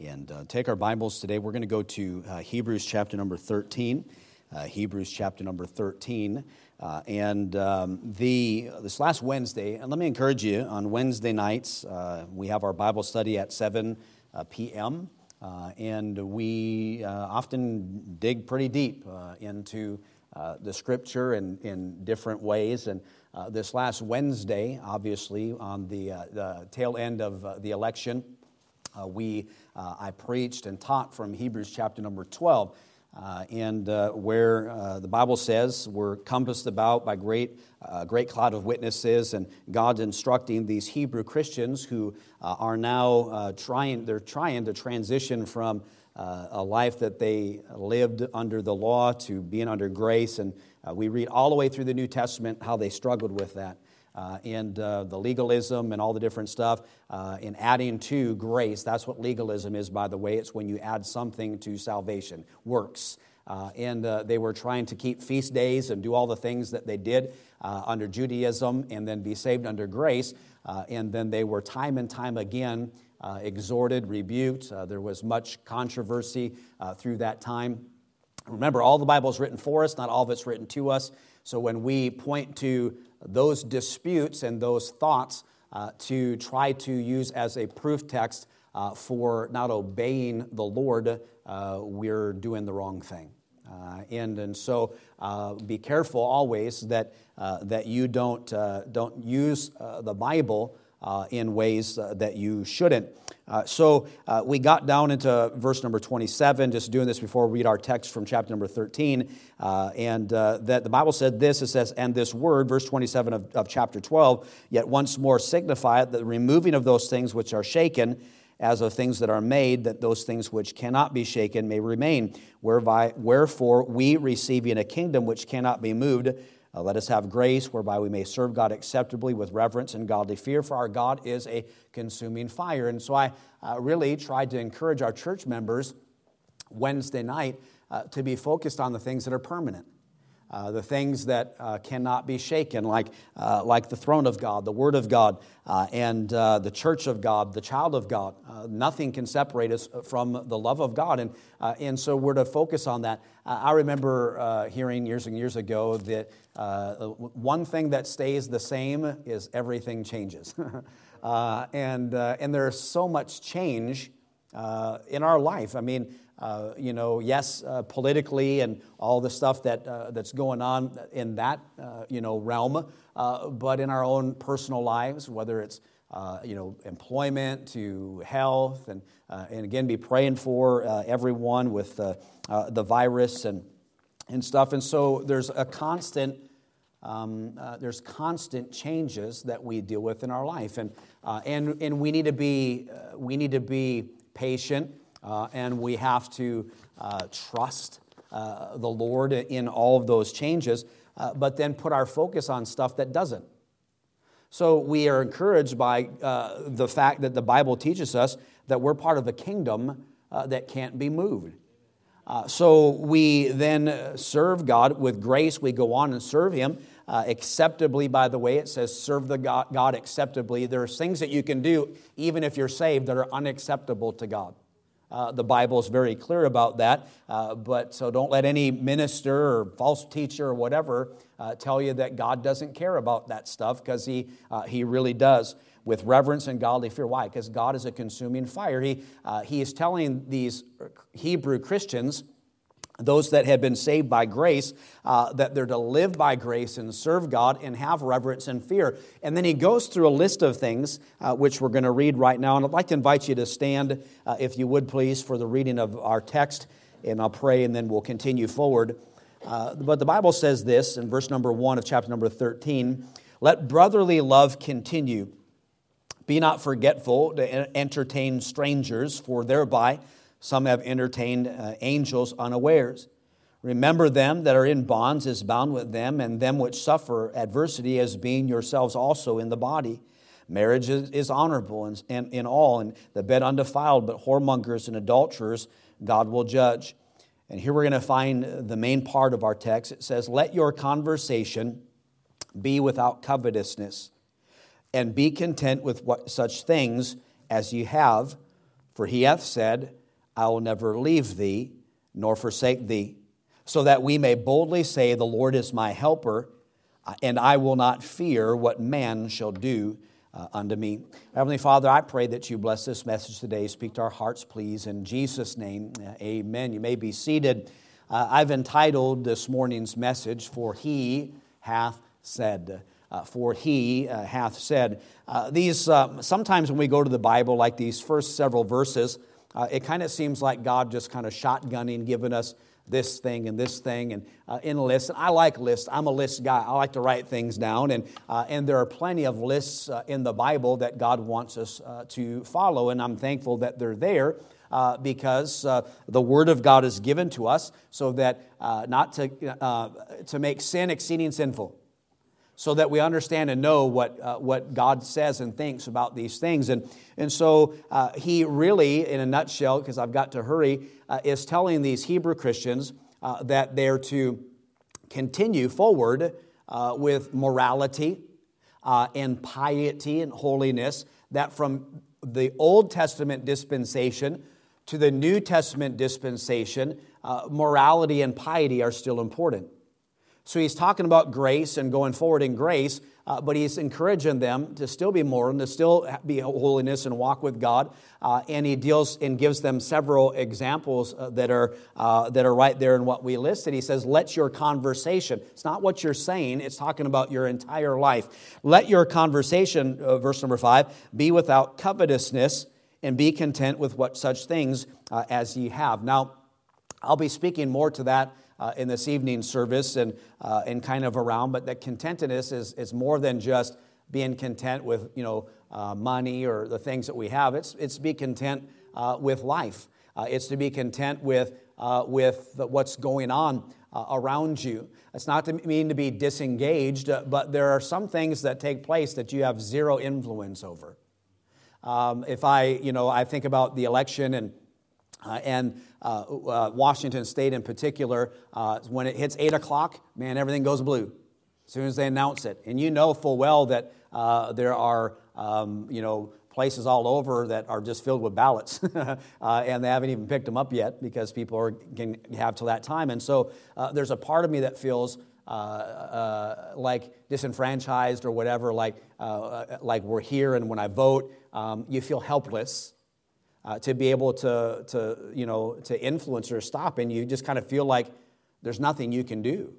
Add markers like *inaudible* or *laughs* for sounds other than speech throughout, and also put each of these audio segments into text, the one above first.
And uh, take our Bibles today. We're going to go to uh, Hebrews chapter number 13. Uh, Hebrews chapter number 13. Uh, and um, the, this last Wednesday, and let me encourage you on Wednesday nights, uh, we have our Bible study at 7 uh, p.m. and we often dig pretty deep into the scripture in, in different ways. And this last Wednesday, obviously, on the, the tail end of the election, uh, we, uh, I preached and taught from Hebrews chapter number 12, uh, and uh, where uh, the Bible says we're compassed about by great, uh, great cloud of witnesses, and God's instructing these Hebrew Christians who are now trying, they're trying to transition from a life that they lived under the law to being under grace, and we read all the way through the New Testament how they struggled with that uh, and uh, the legalism and all the different stuff uh, in adding to grace. That's what legalism is, by the way. It's when you add something to salvation, works. Uh, and uh, they were trying to keep feast days and do all the things that they did uh, under Judaism and then be saved under grace. and then they were time and time again exhorted, rebuked. there was much controversy through that time. Remember, all the Bible is written for us, not all of it's written to us. So when we point to those disputes and those thoughts uh, to try to use as a proof text uh, for not obeying the Lord, uh, we're doing the wrong thing. Uh, and, and so uh, be careful always that, uh, that you don't, don't use the Bible in ways that you shouldn't. Uh, so uh, we got down into verse number 27, just doing this before we read our text from chapter number 13. Uh, and uh, that the Bible said this it says, And this word, verse 27 of, of chapter 12, yet once more signifieth the removing of those things which are shaken as of things that are made, that those things which cannot be shaken may remain. Whereby, wherefore, we receiving a kingdom which cannot be moved, uh, let us have grace whereby we may serve God acceptably with reverence and godly fear, for our God is a consuming fire. And so I uh, really tried to encourage our church members Wednesday night uh, to be focused on the things that are permanent. Uh, the things that uh, cannot be shaken, like, uh, like the throne of God, the Word of God, uh, and uh, the church of God, the child of God. Uh, nothing can separate us from the love of God. And, and so we're to focus on that. I remember hearing years and years ago that one thing that stays the same is everything changes. *laughs* and, and there's so much change in our life. I mean, uh, you know, yes, uh, politically and all the stuff that, uh, that's going on in that, uh, you know, realm, uh, but in our own personal lives, whether it's, you know, employment to health, and, and again, be praying for everyone with the virus and, and stuff. And so there's a constant, um, there's constant changes that we deal with in our life. And, and, and we need to be, we need to be patient uh, and we have to uh, trust uh, the Lord in all of those changes, uh, but then put our focus on stuff that doesn't. So we are encouraged by uh, the fact that the Bible teaches us that we're part of a kingdom uh, that can't be moved. so we then serve God with grace. We go on and serve Him. Acceptably, by the way, it says serve the God, God acceptably. There's things that you can do, even if you're saved, that are unacceptable to God. Uh, the Bible is very clear about that. Uh, but so don't let any minister or false teacher or whatever uh, tell you that God doesn't care about that stuff because he, uh, he really does with reverence and godly fear. Why? Because God is a consuming fire. He, uh, he is telling these Hebrew Christians those that have been saved by grace, uh, that they're to live by grace and serve God and have reverence and fear. And then he goes through a list of things, uh, which we're going to read right now. And I'd like to invite you to stand, uh, if you would please, for the reading of our text. And I'll pray and then we'll continue forward. Uh, but the Bible says this in verse number one of chapter number 13 Let brotherly love continue. Be not forgetful to entertain strangers, for thereby some have entertained uh, angels unawares. Remember them that are in bonds as bound with them, and them which suffer adversity as being yourselves also in the body. Marriage is, is honorable in, in, all, and the bed undefiled, but whoremongers and adulterers God will judge. And here we're going to find the main part of our text. It says, Let your conversation be without covetousness, and be content with what, such things as you have For he hath said, I will never leave thee nor forsake thee, so that we may boldly say, The Lord is my helper, and I will not fear what man shall do uh, unto me. Heavenly Father, I pray that you bless this message today. Speak to our hearts, please. In Jesus' name, uh, amen. You may be seated. Uh, I've entitled this morning's message, For He Hath Said. Uh, for he uh, hath said. Uh, these, uh, sometimes when we go to the Bible, like these first several verses, uh, it kind of seems like God just kind of shotgunning, giving us this thing and this thing and uh, in lists. And I like lists. I'm a list guy. I like to write things down. And, and there are plenty of lists in the Bible that God wants us to follow. And I'm thankful that they're there. Uh, because uh, the Word of God is given to us so that uh, not to, to make sin exceeding sinful so that we understand and know what, uh, what God says and thinks about these things. And, and so uh, he really, in a nutshell, because I've got to hurry, uh, is telling these Hebrew Christians uh, that they're to continue forward uh, with morality uh, and piety and holiness, that from the Old Testament dispensation to the New Testament dispensation, morality and piety are still important. So he's talking about grace and going forward in grace, uh, but he's encouraging them to still be more and to still be holiness and walk with God. Uh, and he deals and gives them several examples uh, that are uh, that are right there in what we listed. He says, "Let your conversation. It's not what you're saying. It's talking about your entire life. Let your conversation, uh, verse number five, be without covetousness, and be content with what such things uh, as ye have." Now, I'll be speaking more to that uh, in this evening service and, uh, and kind of around, but that contentedness is, is more than just being content with you know, uh, money or the things that we have. It's, it's to be content uh, with life. Uh, it's to be content with, uh, with what's going on around you. It's not to mean to be disengaged, but there are some things that take place that you have zero influence over. Um, if I, you know, I think about the election and uh, and uh, uh, Washington State in particular, uh, when it hits 8 o'clock, man, everything goes blue as soon as they announce it. And you know full well that uh, there are, um, you know, places all over that are just filled with ballots, *laughs* uh, and they haven't even picked them up yet because people are, can have till that time. And so there's a part of me that feels like disenfranchised or whatever, like, like we're here and when I vote, um, you feel helpless uh, to be able to, to, you know, to influence or stop, and you just kind of feel like there's nothing you can do.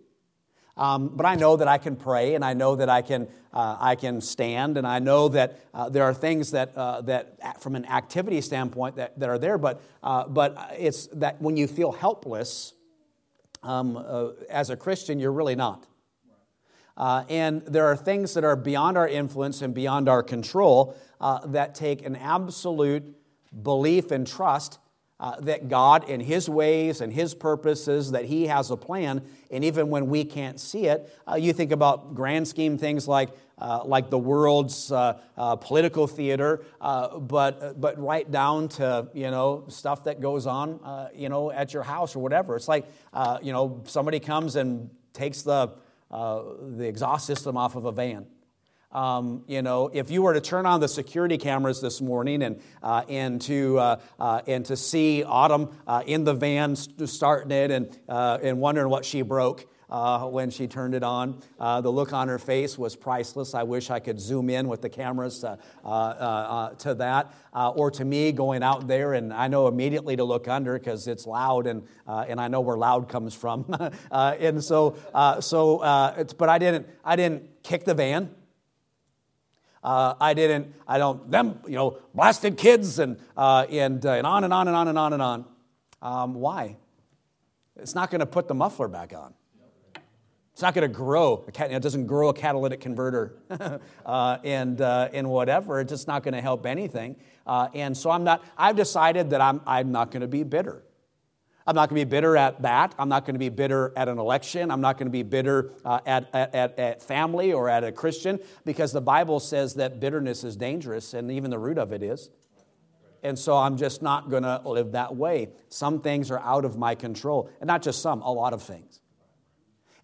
Um, but I know that I can pray, and I know that I can, uh, I can stand, and I know that uh, there are things that, uh, that from an activity standpoint, that, that are there. But, uh, but it's that when you feel helpless um, uh, as a Christian, you're really not. Uh, and there are things that are beyond our influence and beyond our control that take an absolute belief and trust uh, that God and His ways and His purposes, that He has a plan, and even when we can't see it, uh, you think about grand scheme things like, uh, like the world's uh, uh, political theater, uh, but, but right down to, you know, stuff that goes on, you know, at your house or whatever. It's like, you know, somebody comes and takes the, the exhaust system off of a van. Um, you know, if you were to turn on the security cameras this morning and, uh, and, to, uh, uh, and to see Autumn uh, in the van starting it and, uh, and wondering what she broke, uh, when she turned it on. Uh, the look on her face was priceless. I wish I could zoom in with the cameras to, uh, to that. or to me, going out there, and I know immediately to look under because it's loud, and, and I know where loud comes from. *laughs* and so, so but I didn't, I didn't kick the van. Uh, I didn't, I don't, them, you know, blasted kids and, uh, and, uh, and on and on and on and on and on. Um, why? It's not going to put the muffler back on. It's not going to grow. It doesn't grow a catalytic converter *laughs* uh, and, uh, and whatever. It's just not going to help anything. Uh, and so I'm not, I've decided that I'm, I'm not going to be bitter. I'm not going to be bitter at that. I'm not going to be bitter at an election. I'm not going to be bitter uh, at, at, at family or at a Christian because the Bible says that bitterness is dangerous and even the root of it is. And so I'm just not going to live that way. Some things are out of my control. And not just some, a lot of things.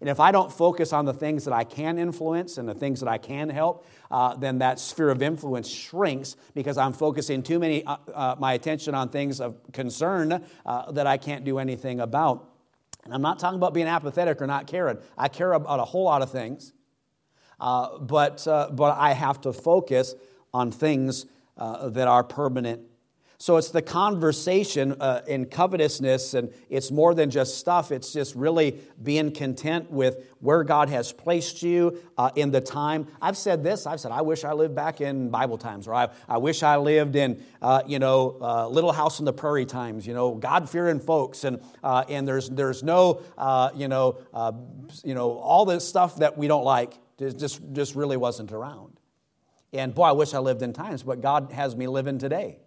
And if I don't focus on the things that I can influence and the things that I can help, uh, then that sphere of influence shrinks because I'm focusing too many uh, uh, my attention on things of concern uh, that I can't do anything about. And I'm not talking about being apathetic or not caring. I care about a whole lot of things, uh, but uh, but I have to focus on things that are permanent so it's the conversation uh, in covetousness, and it's more than just stuff. It's just really being content with where God has placed you uh, in the time. I've said this. I've said, I wish I lived back in Bible times, or I, I wish I lived in, uh, you know, uh, Little House on the Prairie times. You know, God fearing folks, and uh, and there's there's no, uh, you know, you know, all this stuff that we don't like. Just just really wasn't around. And boy, I wish I lived in times, but God has me living today.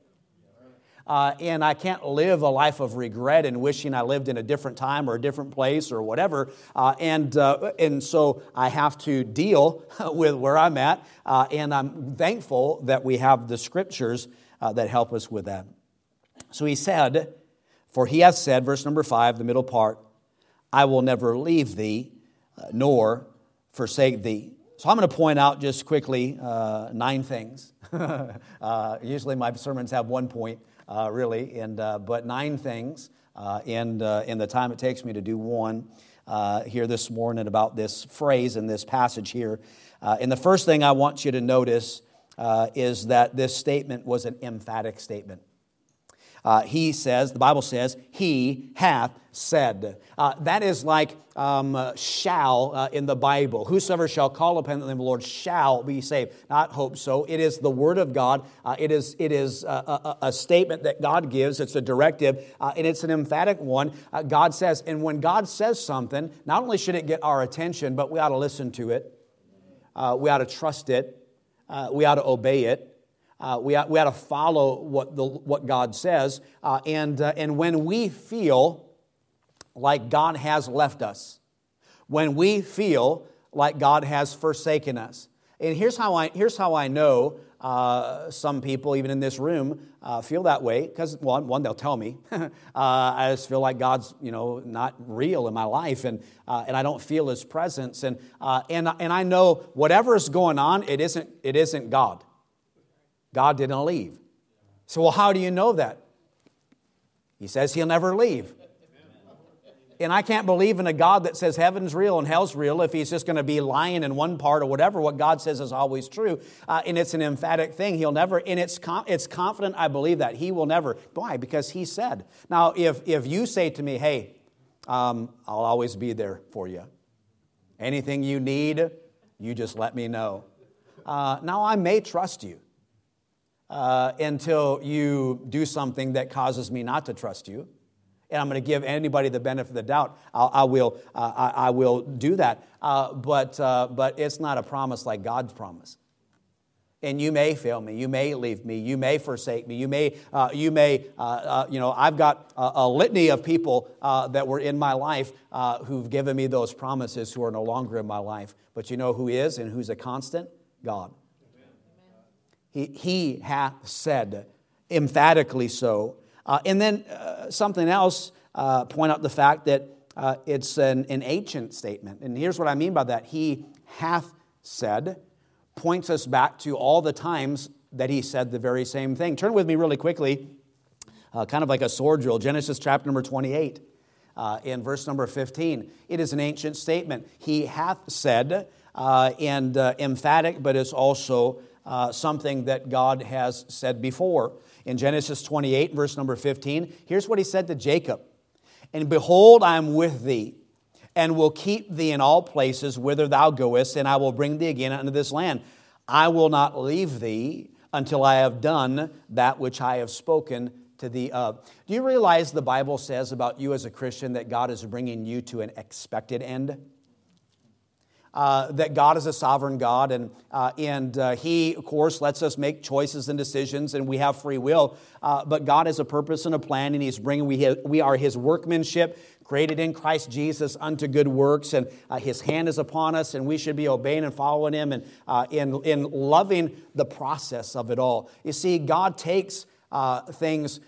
Uh, and I can't live a life of regret and wishing I lived in a different time or a different place or whatever. Uh, and, uh, and so I have to deal *laughs* with where I'm at. Uh, and I'm thankful that we have the scriptures uh, that help us with that. So he said, For he hath said, verse number five, the middle part, I will never leave thee uh, nor forsake thee. So I'm going to point out just quickly nine things. *laughs* usually my sermons have one point uh, really, and, uh, but nine things uh, in, uh, in the time it takes me to do one uh, here this morning about this phrase in this passage here. Uh, and the first thing I want you to notice is that this statement was an emphatic statement. Uh, he says, the Bible says, He hath said. Uh, that is like um, uh, shall uh, in the Bible. Whosoever shall call upon the name of the Lord shall be saved. Not hope so. It is the Word of God. Uh, it is, it is a, a, a, statement that God gives. It's a directive, uh, and it's an emphatic one. God says, and when God says something, not only should it get our attention, but we ought to listen to it. we ought to trust it. we ought to obey it. Uh, we, we ought to follow what, the, what God says. Uh, and, uh, and when we feel like God has left us, when we feel like God has forsaken us, and here's how I, here's how I know uh, some people, even in this room, uh, feel that way. Because one, one, they'll tell me. *laughs* uh, I just feel like God's, you know, not real in my life, and uh, and I don't feel His presence. And uh, and and I know whatever is going on, it isn't it isn't God. God didn't leave. So, well, how do you know that? He says he'll never leave. And I can't believe in a God that says heaven's real and hell's real if he's just going to be lying in one part or whatever. What God says is always true. Uh, and it's an emphatic thing. He'll never, and it's, com- it's confident I believe that. He will never. Why? Because he said. Now, if, if you say to me, hey, um, I'll always be there for you. Anything you need, you just let me know. Uh, now, I may trust you uh, until you do something that causes me not to trust you. And I'm going to give anybody the benefit of the doubt. I'll, I will, uh, I, I, will do that. Uh, but, uh, but it's not a promise like God's promise. And you may fail me. You may leave me. You may forsake me. You may, uh, you may, uh, you know, I've got a, a litany of people that were in my life who've given me those promises who are no longer in my life. But you know who is and who's a constant? God. He, he hath said, emphatically so. Uh, and then uh, something else, uh, point out the fact that uh, it's an, an ancient statement. And here's what I mean by that He hath said points us back to all the times that He said the very same thing. Turn with me really quickly, uh, kind of like a sword drill, Genesis chapter number 28. Uh, in verse number 15. It is an ancient statement. He hath said, and emphatic, but it's also uh, something that God has said before. In Genesis 28, verse number 15, here's what he said to Jacob And behold, I am with thee, and will keep thee in all places whither thou goest, and I will bring thee again unto this land. I will not leave thee until I have done that which I have spoken to thee of. Do you realize the Bible says about you as a Christian that God is bringing you to an expected end? Uh, that God is a sovereign God, and, uh, and uh, He, of course, lets us make choices and decisions, and we have free will. Uh, but God has a purpose and a plan, and He's bringing, we, we are His workmanship, created in Christ Jesus unto good works, and uh, His hand is upon us, and we should be obeying and following Him and uh, in, in loving the process of it all. You see, God takes things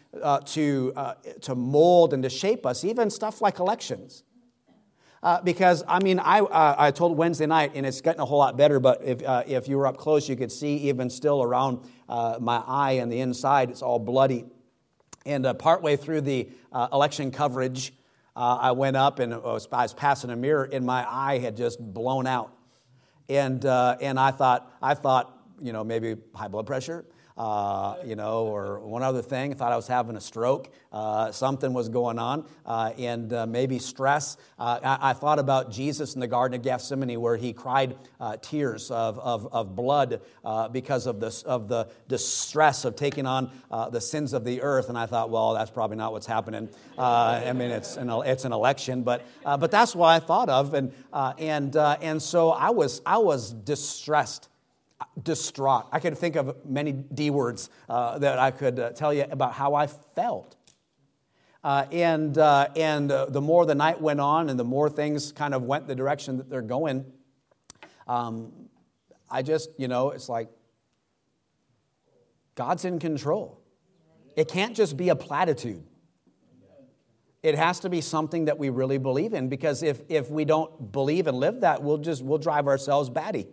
to, to mold and to shape us, even stuff like elections. Uh, because I mean, I, uh, I told Wednesday night, and it's getting a whole lot better. But if, uh, if you were up close, you could see even still around uh, my eye and the inside, it's all bloody. And uh, partway through the uh, election coverage, I went up and was, I was passing a mirror, and my eye had just blown out. And and I thought I thought you know maybe high blood pressure uh, you know, or one other thing. I thought I was having a stroke. Uh, something was going on, uh, and uh, maybe stress. Uh, I, I, thought about Jesus in the Garden of Gethsemane, where he cried tears of, of, of blood because of, this, of the distress of taking on the sins of the earth. And I thought, well, that's probably not what's happening. I mean, it's an, it's an election, but, but that's what I thought of. And, and, and so I was, I was distressed distraught. I could think of many D words uh, that I could uh, tell you about how I felt. Uh, and uh, and uh, the more the night went on and the more things kind of went the direction that they're going, um, I just, you know, it's like God's in control. It can't just be a platitude. It has to be something that we really believe in because if, if we don't believe and live that, we'll just we'll drive ourselves batty.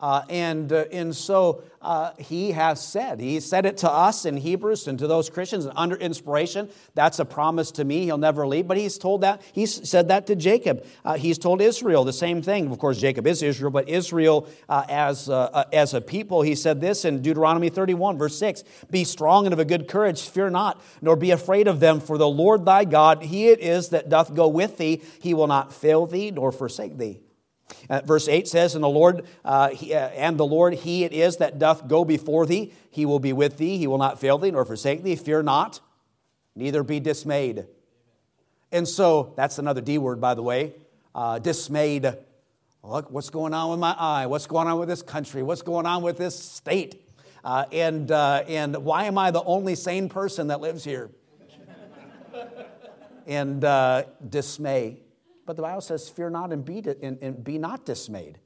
Uh, and, uh, and so uh, he has said, he said it to us in Hebrews and to those Christians under inspiration. That's a promise to me. He'll never leave. But he's told that, he said that to Jacob. Uh, he's told Israel the same thing. Of course, Jacob is Israel, but Israel uh, as, uh, as a people, he said this in Deuteronomy 31, verse 6 Be strong and of a good courage, fear not, nor be afraid of them, for the Lord thy God, he it is that doth go with thee. He will not fail thee nor forsake thee. Uh, verse 8 says, And the Lord, uh, he, uh, and the Lord, He it is that doth go before thee. He will be with thee. He will not fail thee nor forsake thee. Fear not, neither be dismayed. And so, that's another D word, by the way. Uh, dismayed. Look, what's going on with my eye? What's going on with this country? What's going on with this state? Uh, and, uh, and why am I the only sane person that lives here? *laughs* and dismay. But the Bible says, Fear not and be, and, and be not dismayed.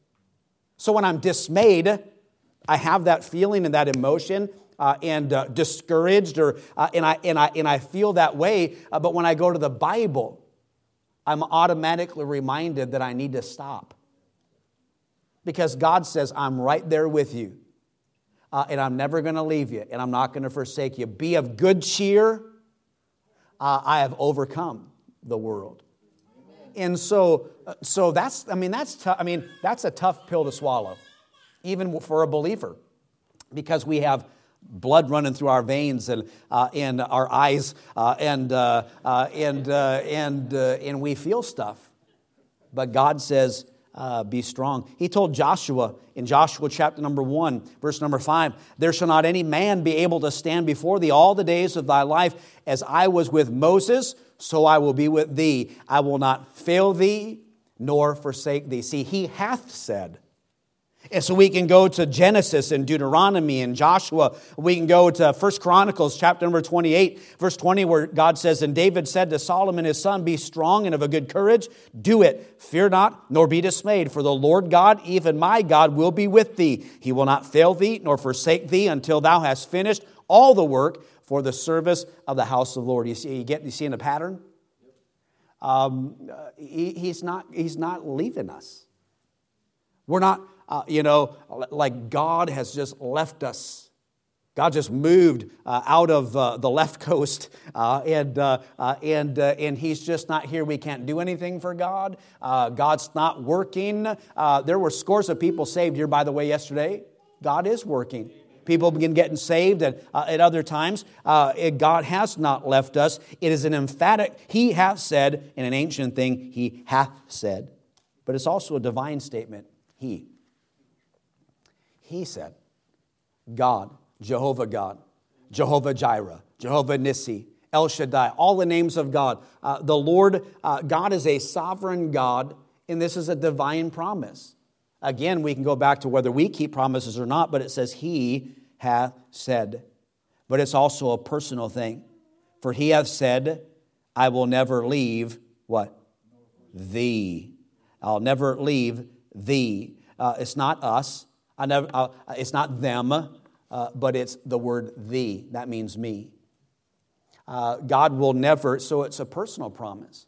So when I'm dismayed, I have that feeling and that emotion. Uh, and uh, discouraged, or uh, and I and I and I feel that way. Uh, but when I go to the Bible, I'm automatically reminded that I need to stop because God says, "I'm right there with you, uh, and I'm never going to leave you, and I'm not going to forsake you. Be of good cheer. Uh, I have overcome the world." And so, uh, so that's, I mean, that's. I mean, that's a tough pill to swallow, even for a believer, because we have blood running through our veins and, uh, and our eyes, uh, and, uh, uh and, uh, and, and we feel stuff. But God says, be strong. He told Joshua in Joshua chapter number 1, verse number 5 There shall not any man be able to stand before thee all the days of thy life, as I was with Moses so I will be with thee. I will not fail thee nor forsake thee. See, he hath said. And so we can go to Genesis and Deuteronomy and Joshua. We can go to First Chronicles chapter number 28, verse 20, where God says, And David said to Solomon his son, Be strong and of a good courage. Do it. Fear not, nor be dismayed. For the Lord God, even my God, will be with thee. He will not fail thee, nor forsake thee until thou hast finished all the work for the service of the house of the Lord. You see, you get you see in a pattern. Um, he, he's not he's not leaving us. We're not, uh, you know, like God has just left us. God just moved uh, out of uh, the left *laughs* coast, uh, and uh, uh, and and He's just not here. We can't do anything for God. God's not working. there were scores of people saved here, by the way, yesterday. God is working. People begin getting saved at, uh, at other times. Uh, God has not left us. It is an emphatic, He hath said, in an ancient thing, He hath said. But it's also a divine statement. He. He said, God, Jehovah God, Jehovah Jireh, Jehovah Nissi, El Shaddai, all the names of God. Uh, the Lord, uh, God is a sovereign God, and this is a divine promise. Again, we can go back to whether we keep promises or not, but it says He hath said. But it's also a personal thing. For he hath said, I will never leave what? Thee. I'll never leave thee. Uh, it's not us. I never, uh, it's not them, uh, but it's the word thee. That means me. Uh, God will never, so it's a personal promise.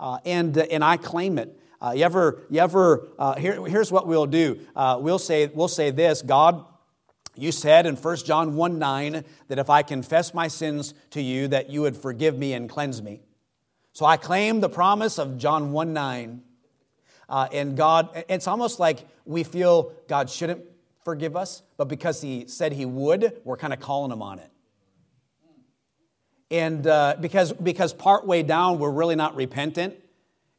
uh, and, and I claim it. Uh, you ever, you ever here, here's what we'll do. We'll, say, we'll say this God, you said in 1 John 1 9 that if I confess my sins to you, that you would forgive me and cleanse me. So I claim the promise of John 1 9. Uh, and God, it's almost like we feel God shouldn't forgive us, but because He said He would, we're kind of calling Him on it. And uh, because, because partway down, we're really not repentant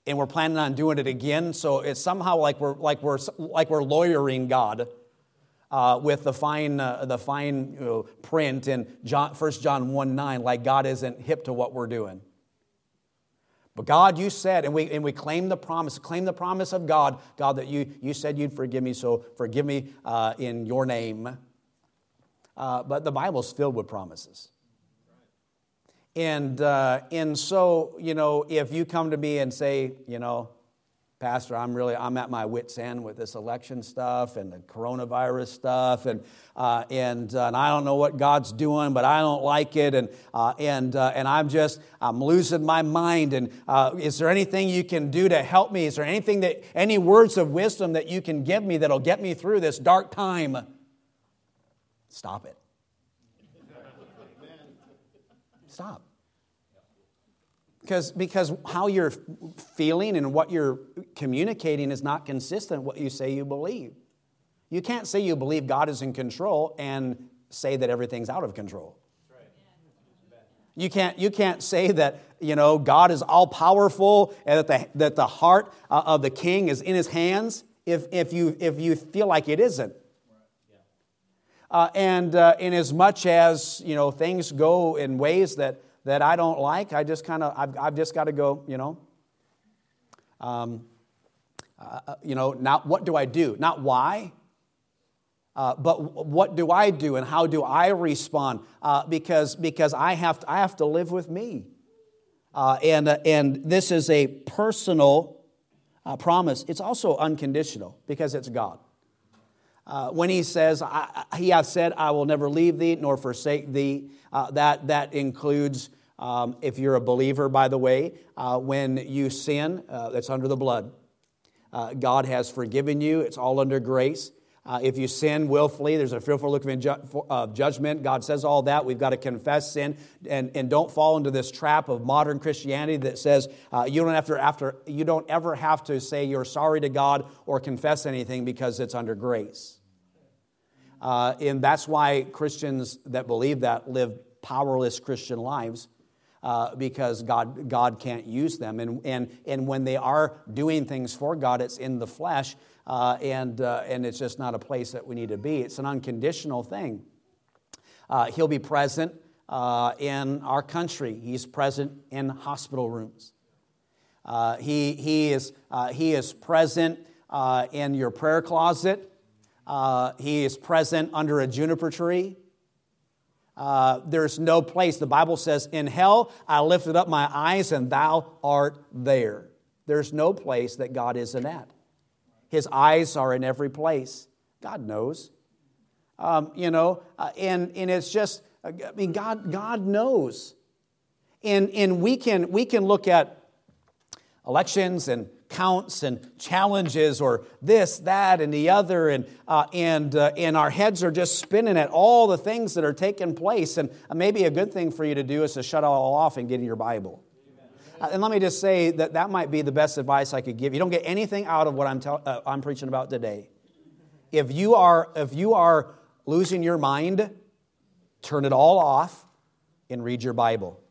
and we're planning on doing it again. So it's somehow like we're, like we're, like we're lawyering God. Uh, with the fine, uh, the fine you know, print in John, 1 John 1 9, like God isn't hip to what we're doing. But God, you said, and we, and we claim the promise, claim the promise of God, God, that you, you said you'd forgive me, so forgive me uh, in your name. Uh, but the Bible's filled with promises. And, uh, and so, you know, if you come to me and say, you know, Pastor, I'm really, I'm at my wit's end with this election stuff and the coronavirus stuff, and, uh, and, uh, and I don't know what God's doing, but I don't like it, and, uh, and, uh, and I'm just, I'm losing my mind, and uh, is there anything you can do to help me? Is there anything that, any words of wisdom that you can give me that'll get me through this dark time? Stop it. Stop. Because, because how you're feeling and what you're communicating is not consistent with what you say you believe. You can't say you believe God is in control and say that everything's out of control. You can't, you can't say that you know, God is all powerful and that the, that the heart uh, of the king is in his hands if, if, you, if you feel like it isn't. Uh, and uh, in as much as you know things go in ways that that I don't like, I just kind of, I've, I've, just got to go, you know. Um, uh, uh, you know, not what do I do? Not why, uh, but what do I do and how do I respond? Uh, because because I, have to, I have to live with me. Uh, and, uh, and this is a personal promise. It's also unconditional because it's God. When he says, He hath said, I will never leave thee nor forsake thee, that, that includes um, if you're a believer, by the way, uh, when you sin, uh, that's under the blood. Uh, God has forgiven you, it's all under grace. Uh, if you sin willfully, there's a fearful look of judgment. God says all that. We've got to confess sin and, and don't fall into this trap of modern Christianity that says uh, you, don't have to, after, you don't ever have to say you're sorry to God or confess anything because it's under grace. Uh, and that's why Christians that believe that live powerless Christian lives uh, because God, God can't use them. And, and, and when they are doing things for God, it's in the flesh, uh, and, uh, and it's just not a place that we need to be. It's an unconditional thing. Uh, he'll be present uh, in our country, He's present in hospital rooms. He, he, is, he is present in your prayer closet. he is present under a juniper tree. Uh, there's no place. The Bible says, In hell I lifted up my eyes, and thou art there. There's no place that God isn't at. His eyes are in every place. God knows. Um, you know, uh, and, and it's just, I mean, God, God knows. And, and we, can, we can look at elections and counts and challenges or this, that, and the other, and, uh, and, uh, and our heads are just spinning at all the things that are taking place. And maybe a good thing for you to do is to shut all off and get in your Bible. Uh, and let me just say that that might be the best advice I could give. You don't get anything out of what I'm, tell, uh, I'm preaching about today. If you, are, if you are losing your mind, turn it all off and read your Bible.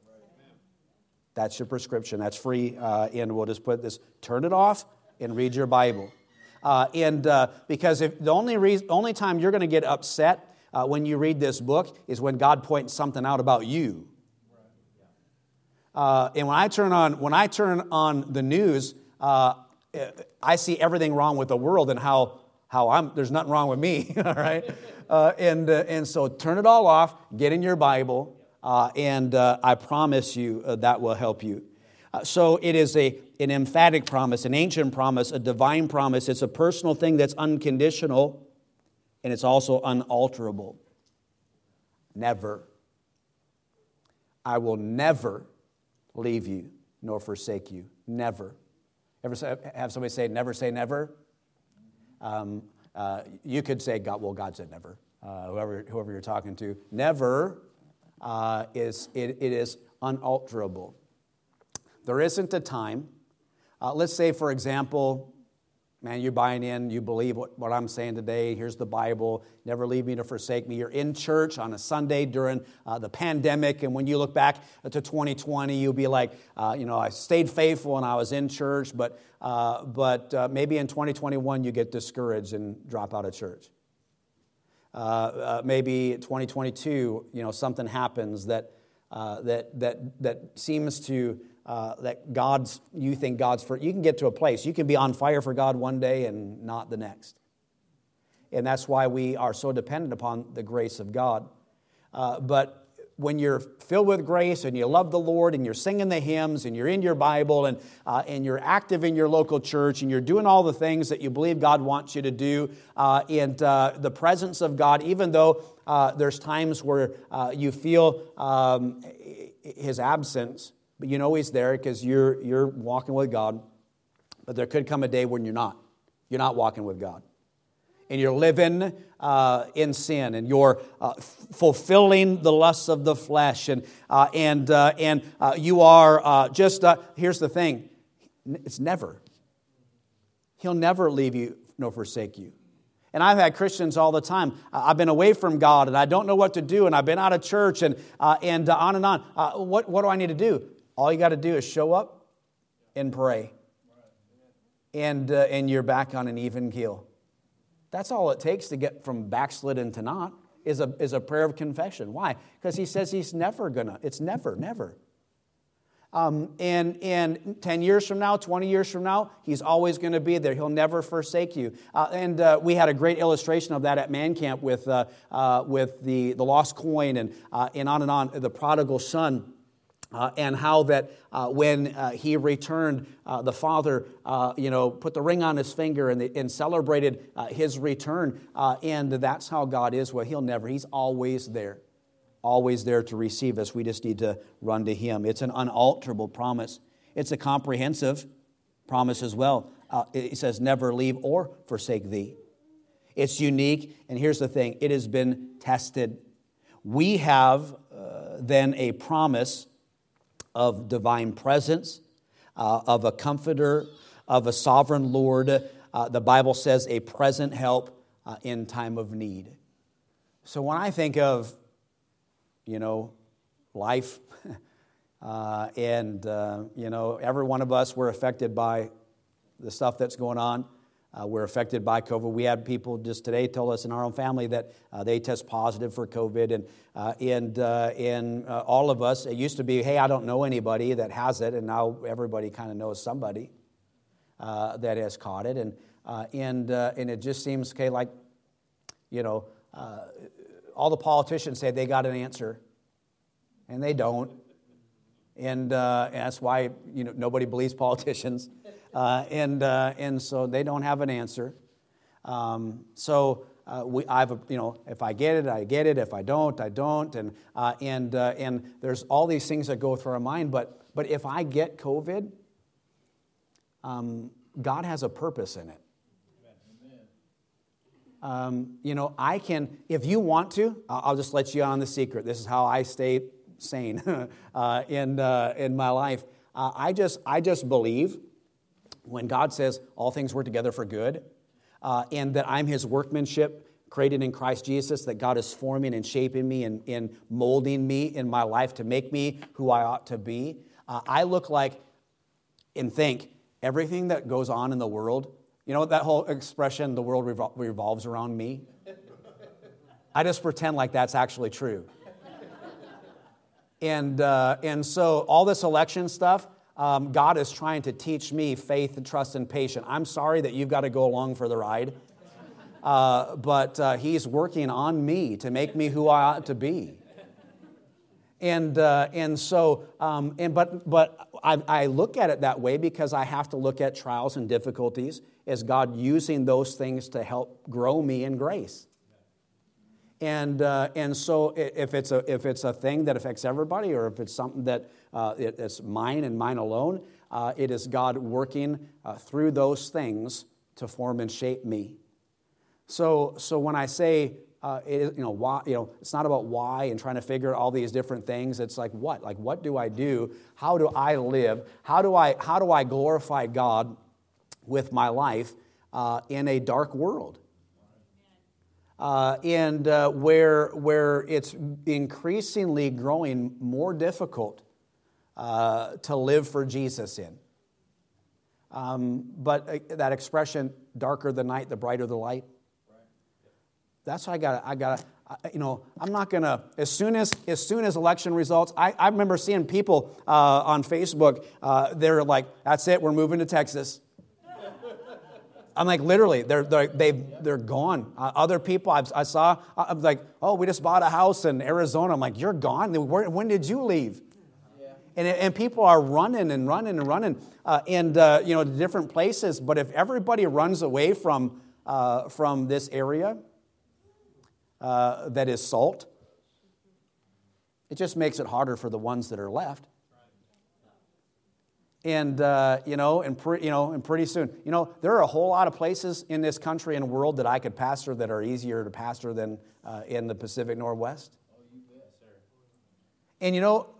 That's your prescription. That's free. Uh, and we'll just put this turn it off and read your Bible. Uh, and uh, because if the only, reason, only time you're going to get upset uh, when you read this book is when God points something out about you. Uh, and when I turn on when I turn on the news, uh, I see everything wrong with the world and how how I'm there's nothing wrong with me. *laughs* all right, and and so turn it all off. Get in your Bible uh, and uh, I promise you uh, that will help you. Uh, so it is a, an emphatic promise, an ancient promise, a divine promise. It's a personal thing that's unconditional, and it's also unalterable. Never. I will never leave you nor forsake you. Never. Ever say, have somebody say, never say never? Um, uh, you could say, God, well, God said never. Uh, whoever, whoever you're talking to. Never uh, is, it, it is unalterable. There isn't a time. Uh, let's say, for example, man, you're buying in, you believe what, what I'm saying today. Here's the Bible. Never leave me to forsake me. You're in church on a Sunday during uh, the pandemic, and when you look back to 2020, you'll be like, uh, you know, I stayed faithful and I was in church, but, uh, but uh, maybe in 2021 you get discouraged and drop out of church. Uh, uh, maybe 2022, you know, something happens that, that, that, that seems to uh, that God's, you think God's for, you can get to a place, you can be on fire for God one day and not the next. And that's why we are so dependent upon the grace of God. Uh, but when you're filled with grace and you love the Lord and you're singing the hymns and you're in your Bible and, uh, and you're active in your local church and you're doing all the things that you believe God wants you to do, uh, and uh, the presence of God, even though uh, there's times where uh, you feel um, His absence, but you know He's there because you're, you're walking with God. But there could come a day when you're not. You're not walking with God. And you're living uh, in sin and you're uh, fulfilling the lusts of the flesh. And, uh, and, uh, and uh, you are uh, just, here's the thing it's never. He'll never leave you nor forsake you. And I've had Christians all the time. I've been away from God and I don't know what to do, and I've been out of church and, and on and on. what, what do I need to do? All you got to do is show up and pray. And, and you're back on an even keel. That's all it takes to get from backslidden to not is a, is a prayer of confession. Why? Because he says he's never gonna, it's never, never. Um, and, and 10 years from now, 20 years from now, he's always going to be there. He'll never forsake you. Uh, and uh, we had a great illustration of that at Man Camp with, uh, uh with the, the lost coin and, uh, and on and on, the prodigal son. Uh, and how that uh, when uh, he returned, uh, the father, uh, you know, put the ring on his finger and, and celebrated uh, his return. and that's how God is. Well, he'll never, he's always there, always there to receive us. We just need to run to him. It's an unalterable promise, it's a comprehensive promise as well. it says, never leave or forsake thee. It's unique, and here's the thing it has been tested. We have then a promise of divine presence, uh, of a comforter, of a sovereign Lord. Uh, the Bible says a present help uh, in time of need. So when I think of, you know, life, *laughs* uh, and, uh, you know, every one of us, we're affected by the stuff that's going on. Uh, we're affected by COVID. We had people just today tell us in our own family that uh, they test positive for COVID, and uh, and uh, and uh, all of us. It used to be, hey, I don't know anybody that has it, and now everybody kind of knows somebody uh, that has caught it, and and and it just seems okay, like you know, all the politicians say they got an answer, and they don't, and, and that's why you know nobody believes *laughs* politicians. Uh, and, uh, and so they don't have an answer. Um, so uh, we, I've, you know, if I get it, I get it. If I don't, I don't. And, uh, and, uh, and there's all these things that go through our mind. But, but if I get COVID, um, God has a purpose in it. Um, you know, I can, if you want to, I'll just let you on the secret. This is how I stay sane *laughs* uh, in, in my life. I, just, I just believe when God says all things work together for good, uh, and that I'm his workmanship created in Christ Jesus, that God is forming and shaping me and, and molding me in my life to make me who I ought to be, uh, I look like and think everything that goes on in the world, you know that whole expression, the world revol- revolves around me? I just pretend like that's actually true. And, uh, and so all this election stuff, um, God is trying to teach me faith and trust and patience. I'm sorry that you've got to go along for the ride, uh, but uh, He's working on me to make me who I ought to be. And, uh, and so, um, and, but, but I, I look at it that way because I have to look at trials and difficulties as God using those things to help grow me in grace. And, uh, and so if it's, a, if it's a thing that affects everybody or if it's something that uh, it, it's mine and mine alone, uh, it is God working uh, through those things to form and shape me. So, so when I say, uh, it, you know, why, you know, it's not about why and trying to figure out all these different things. It's like what? Like what do I do? How do I live? How do I how do I glorify God with my life uh, in a dark world? Uh, and uh, where where it's increasingly growing more difficult uh, to live for Jesus in. Um, but uh, that expression, darker the night, the brighter the light. That's what I got. I got. You know, I'm not gonna. As soon as as soon as election results, I, I remember seeing people uh, on Facebook. Uh, they're like, "That's it. We're moving to Texas." I'm like, literally, they're they they're gone. Uh, other people I've, i saw, I'm like, "Oh, we just bought a house in Arizona." I'm like, "You're gone. When did you leave?" And, and people are running and running and running uh, and uh, you know to different places but if everybody runs away from uh, from this area uh, that is salt. It just makes it harder for the ones that are left. And uh, you know, and pre- you know, and pretty soon, you know, there are a whole lot of places in this country and world that I could pastor that are easier to pastor than uh, in the Pacific Northwest. And you know,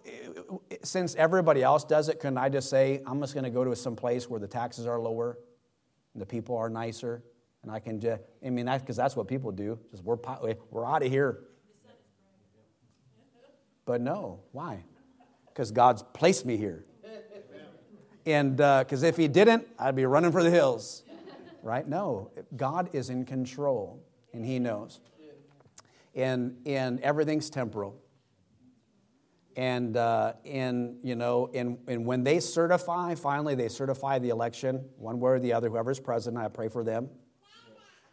since everybody else does it, can I just say I'm just going to go to some place where the taxes are lower, and the people are nicer, and I can just, I mean, because that's what people do. Just we're, we're out of here. But no, why? Because God's placed me here. And because uh, if He didn't, I'd be running for the hills. Right? No, God is in control, and He knows. And, and everything's temporal. And, uh, and you know, and, and when they certify, finally, they certify the election, one way or the other, whoever's president, I pray for them.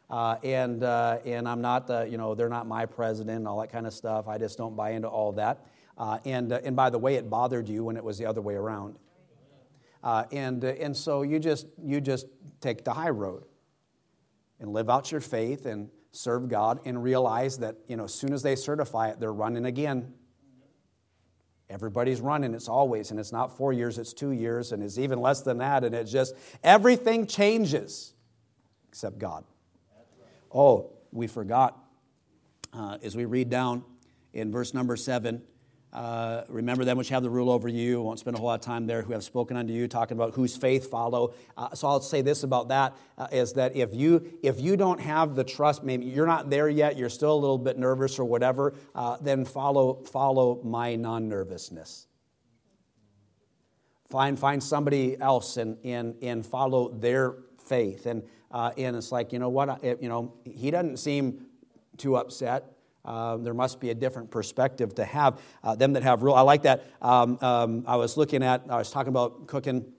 Uh, and, uh, and I'm not the, you know, they're not my president and all that kind of stuff. I just don't buy into all that. Uh, and, uh, and by the way, it bothered you when it was the other way around. Uh, and, and so you just, you just take the high road and live out your faith and serve God and realize that, you know, as soon as they certify it, they're running again. Everybody's running, it's always, and it's not four years, it's two years, and it's even less than that, and it's just everything changes except God. Oh, we forgot uh, as we read down in verse number seven. Uh, remember them which have the rule over you. I won't spend a whole lot of time there. Who have spoken unto you, talking about whose faith follow. Uh, so I'll say this about that: uh, is that if you if you don't have the trust, maybe you're not there yet, you're still a little bit nervous or whatever, uh, then follow follow my non-nervousness. Find find somebody else and and and follow their faith and uh, and it's like, you know what, you know, he doesn't seem too upset. Uh, there must be a different perspective to have. Uh, them that have rule, I like that. Um, um, I was looking at, I was talking about cooking,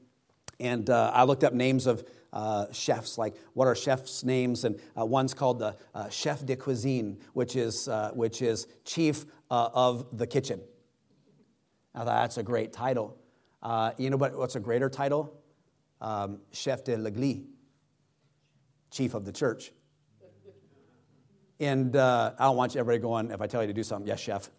and uh, I looked up names of uh, chefs, like what are chefs' names, and uh, one's called the uh, chef de cuisine, which is, which is chief of the kitchen. Now that's a great title. you know but what's a greater title? Um, chef de l'église chief of the church. And uh, I don't want you everybody going, if I tell you to do something, yes, chef.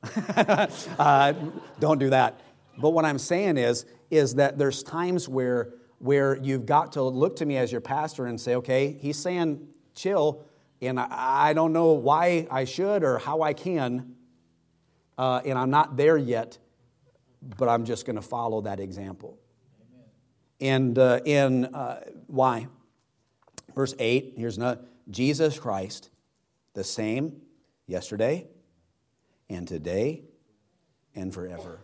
*laughs* uh, don't do that. But what I'm saying is, is that there's times where, where you've got to look to me as your pastor and say, okay, he's saying chill, and I, I don't know why I should or how I can, uh, and I'm not there yet, but I'm just going to follow that example. Amen. And, uh, and uh, why? Verse 8, here's not Jesus Christ, the same yesterday and today and forever.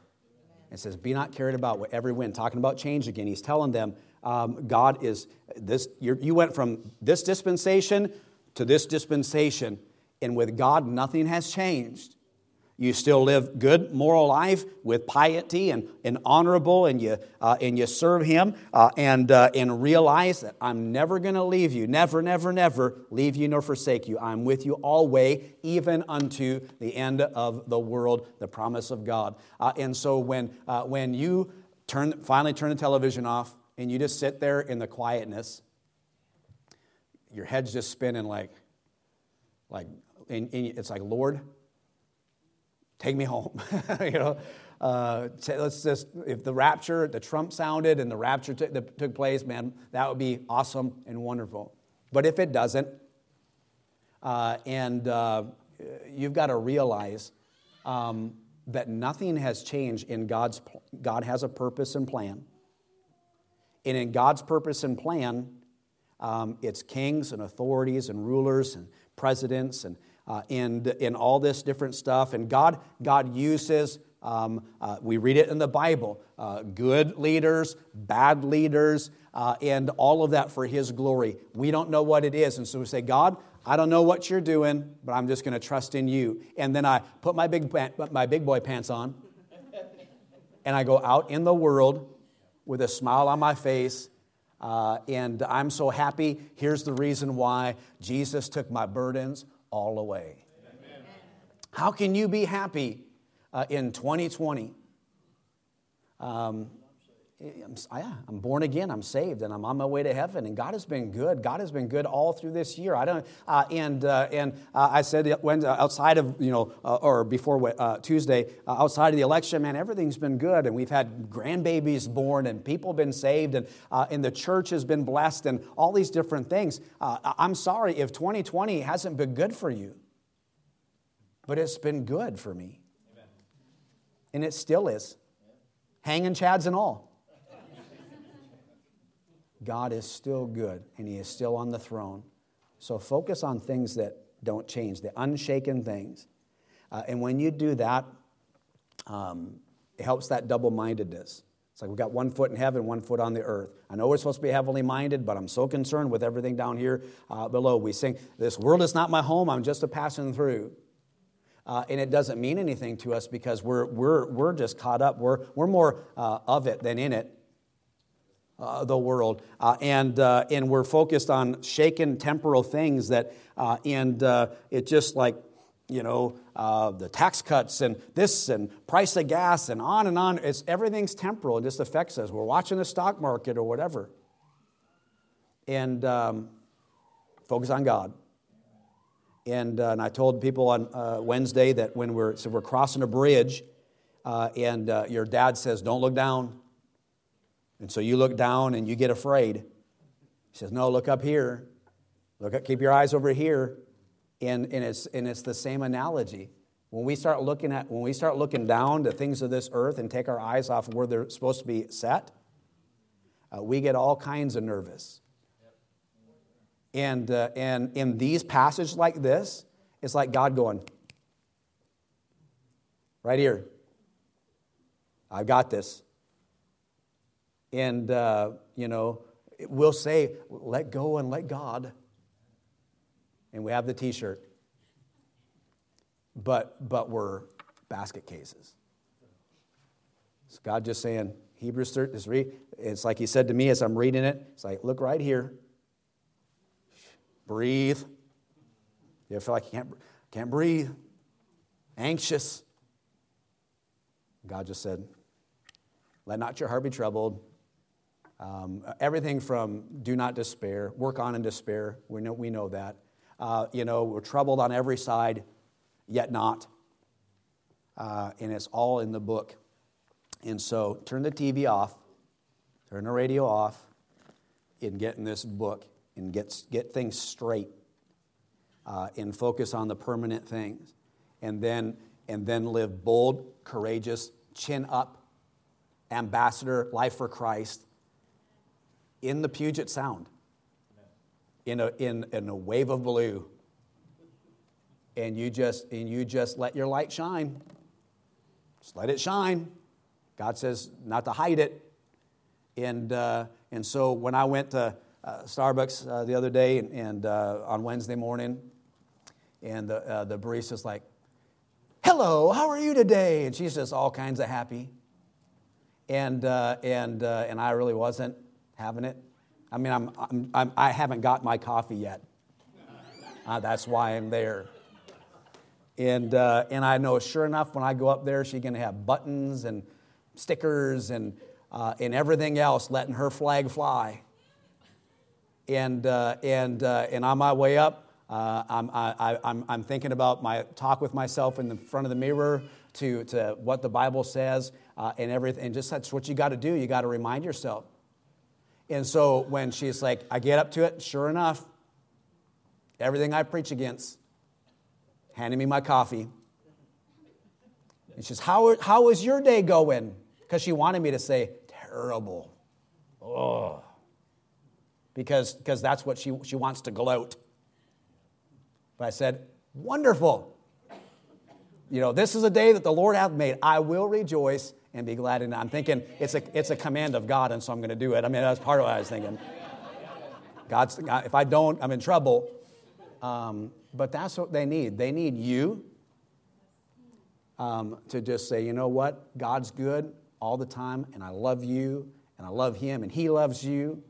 It says, Be not carried about with every wind. Talking about change again. He's telling them, um, God is this, you went from this dispensation to this dispensation, and with God, nothing has changed. You still live good moral life with piety and, and honorable, and you, uh, and you serve Him uh, and, uh, and realize that I'm never going to leave you, never, never, never leave you nor forsake you. I'm with you always, even unto the end of the world, the promise of God. Uh, and so when, uh, when you turn, finally turn the television off and you just sit there in the quietness, your head's just spinning like, like and, and it's like, Lord, take me home. *laughs* you know, uh, let's just, if the rapture, the trump sounded and the rapture t- that took place, man, that would be awesome and wonderful. But if it doesn't, uh, and uh, you've got to realize um, that nothing has changed in God's, God has a purpose and plan. And in God's purpose and plan, um, it's kings and authorities and rulers and presidents and, uh, and all this different stuff. And God, God uses, um, uh, we read it in the Bible, uh, good leaders, bad leaders, uh, and all of that for His glory. We don't know what it is. And so we say, God, I don't know what you're doing, but I'm just going to trust in you. And then I put my big, my big boy pants on and I go out in the world with a smile on my face. Uh, and I'm so happy. Here's the reason why Jesus took my burdens all away. Amen. How can you be happy uh, in 2020? Um, I'm, yeah, I'm born again. I'm saved, and I'm on my way to heaven. And God has been good. God has been good all through this year. I don't. Uh, and uh, and uh, I said when uh, outside of you know uh, or before uh, Tuesday, outside of the election, man, everything's been good. And we've had grandbabies born, and people been saved, and and the church has been blessed, and all these different things. I'm sorry if 2020 hasn't been good for you, but it's been good for me, Amen. and it still is, hanging chads and all. God is still good and He is still on the throne. So focus on things that don't change, the unshaken things. Uh, and when you do that, um, it helps that double mindedness. It's like we've got one foot in heaven, one foot on the earth. I know we're supposed to be heavenly minded, but I'm so concerned with everything down here uh, below. We sing, This world is not my home, I'm just a passing through. Uh, and it doesn't mean anything to us because we're, we're, we're just caught up. We're, we're more uh, of it than in it uh, the world. Uh, and, uh, and we're focused on shaken temporal things that, uh, and uh, it just like, you know, uh, the tax cuts and this and price of gas and on and on. It's, everything's temporal. It just affects us. We're watching the stock market or whatever. And um, focus on God. And, and I told people on Wednesday that when we're, so we're crossing a bridge and your dad says, don't look down and so you look down and you get afraid. He says, No, look up here. Look up, keep your eyes over here. And, and, it's, and it's the same analogy. When we start looking at when we start looking down to things of this earth and take our eyes off where they're supposed to be set, uh, we get all kinds of nervous. And, uh, and in these passages like this, it's like God going, right here, I've got this. And, uh, you know, we'll say, let go and let God. And we have the t shirt. But, but we're basket cases. It's God just saying, Hebrews 13, just read. It's like he said to me as I'm reading it. It's like, look right here. Breathe. You feel like you can't, can't breathe. Anxious. God just said, let not your heart be troubled. Um, everything from do not despair, work on in despair. We know, we know that. Uh, you know, we're troubled on every side, yet not. Uh, and it's all in the book. And so turn the TV off, turn the radio off, and get in this book and get, get things straight uh, and focus on the permanent things. And then, and then live bold, courageous, chin up, ambassador, life for Christ in the Puget Sound in a, in, in a wave of blue. And you just and you just let your light shine. Just let it shine. God says not to hide it. And, uh, and so when I went to uh, Starbucks uh, the other day and, and uh, on Wednesday morning, and the, uh, the barista's like, Hello, how are you today? And she's just all kinds of happy. And, uh, and, and I really wasn't having it. I mean, I'm, I'm, I'm, I have not got my coffee yet. Uh, that's why I'm there. And, uh, and I know sure enough, when I go up there, she's going to have buttons and stickers and, uh, and everything else, letting her flag fly. And, uh, and, uh, and on my way up, Uh, I'm, I, I'm, I'm thinking about my talk with myself in the front of the mirror to, to what the Bible says and everything. And just that's what you got to do. You got to remind yourself. And so when she's like, I get up to it, sure enough, everything I preach against, handing me my coffee. And she says, How, how is your day going? Because she wanted me to say, Terrible. Oh. Because, because that's what she, she wants to gloat. But I said, Wonderful. You know, this is a day that the Lord hath made. I will rejoice and be glad in it. I'm thinking it's a, it's a command of God, and so I'm going to do it. I mean, that's part of what I was thinking. God's, God, if I don't, I'm in trouble. Um, but that's what they need. They need you um, to just say, you know what? God's good all the time, and I love you, and I love Him, and He loves you,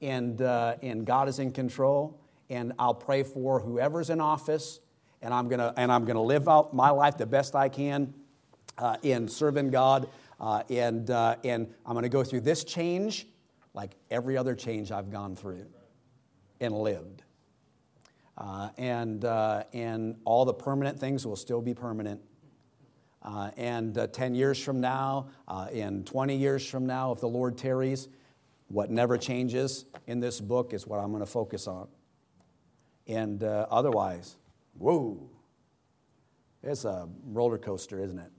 and, uh, and God is in control. And I'll pray for whoever's in office, and I'm gonna, and I'm gonna live out my life the best I can uh, in serving God. Uh, and, uh, and I'm gonna go through this change like every other change I've gone through and lived. Uh, and, uh, and all the permanent things will still be permanent. Uh, and uh, 10 years from now, in 20 years from now, if the Lord tarries, what never changes in this book is what I'm going to focus on. And otherwise, whoa, it's a roller coaster, isn't it?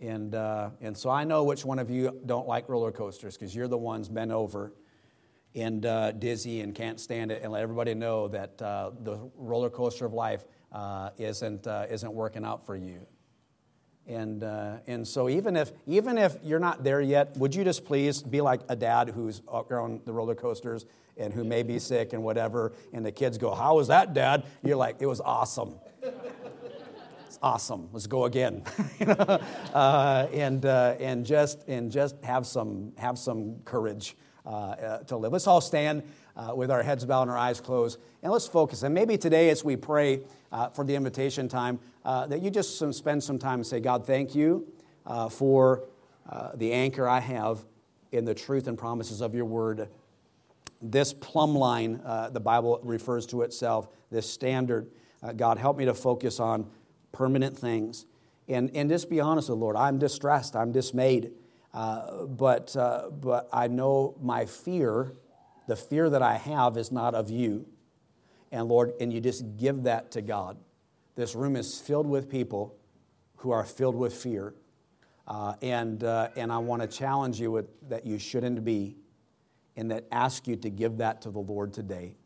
And, and so I know which one of you don't like roller coasters because you're the ones bent over and uh, dizzy and can't stand it, and let everybody know that uh, the roller coaster of life uh, isn't, uh, isn't working out for you. And, uh, and so even if, even if you're not there yet, would you just please be like a dad who's on the roller coasters and who may be sick and whatever, and the kids go, how was that, dad? You're like, it was awesome. Awesome. Let's go again. *laughs* uh, and, uh, and, just, and just have some, have some courage uh, uh, to live. Let's all stand uh, with our heads bowed and our eyes closed, and let's focus. And maybe today, as we pray for the invitation time, that you just some, spend some time and say, God, thank you for the anchor I have in the truth and promises of your word. This plumb line, uh, the Bible refers to itself, this standard. Uh, God, help me to focus on permanent things. And, and just be honest with the Lord. I'm distressed. I'm dismayed. Uh, but, uh, but I know my fear, the fear that I have, is not of you. And Lord, and you just give that to God. This room is filled with people who are filled with fear. Uh, and, uh, and I want to challenge you with, that you shouldn't be, and that ask you to give that to the Lord today.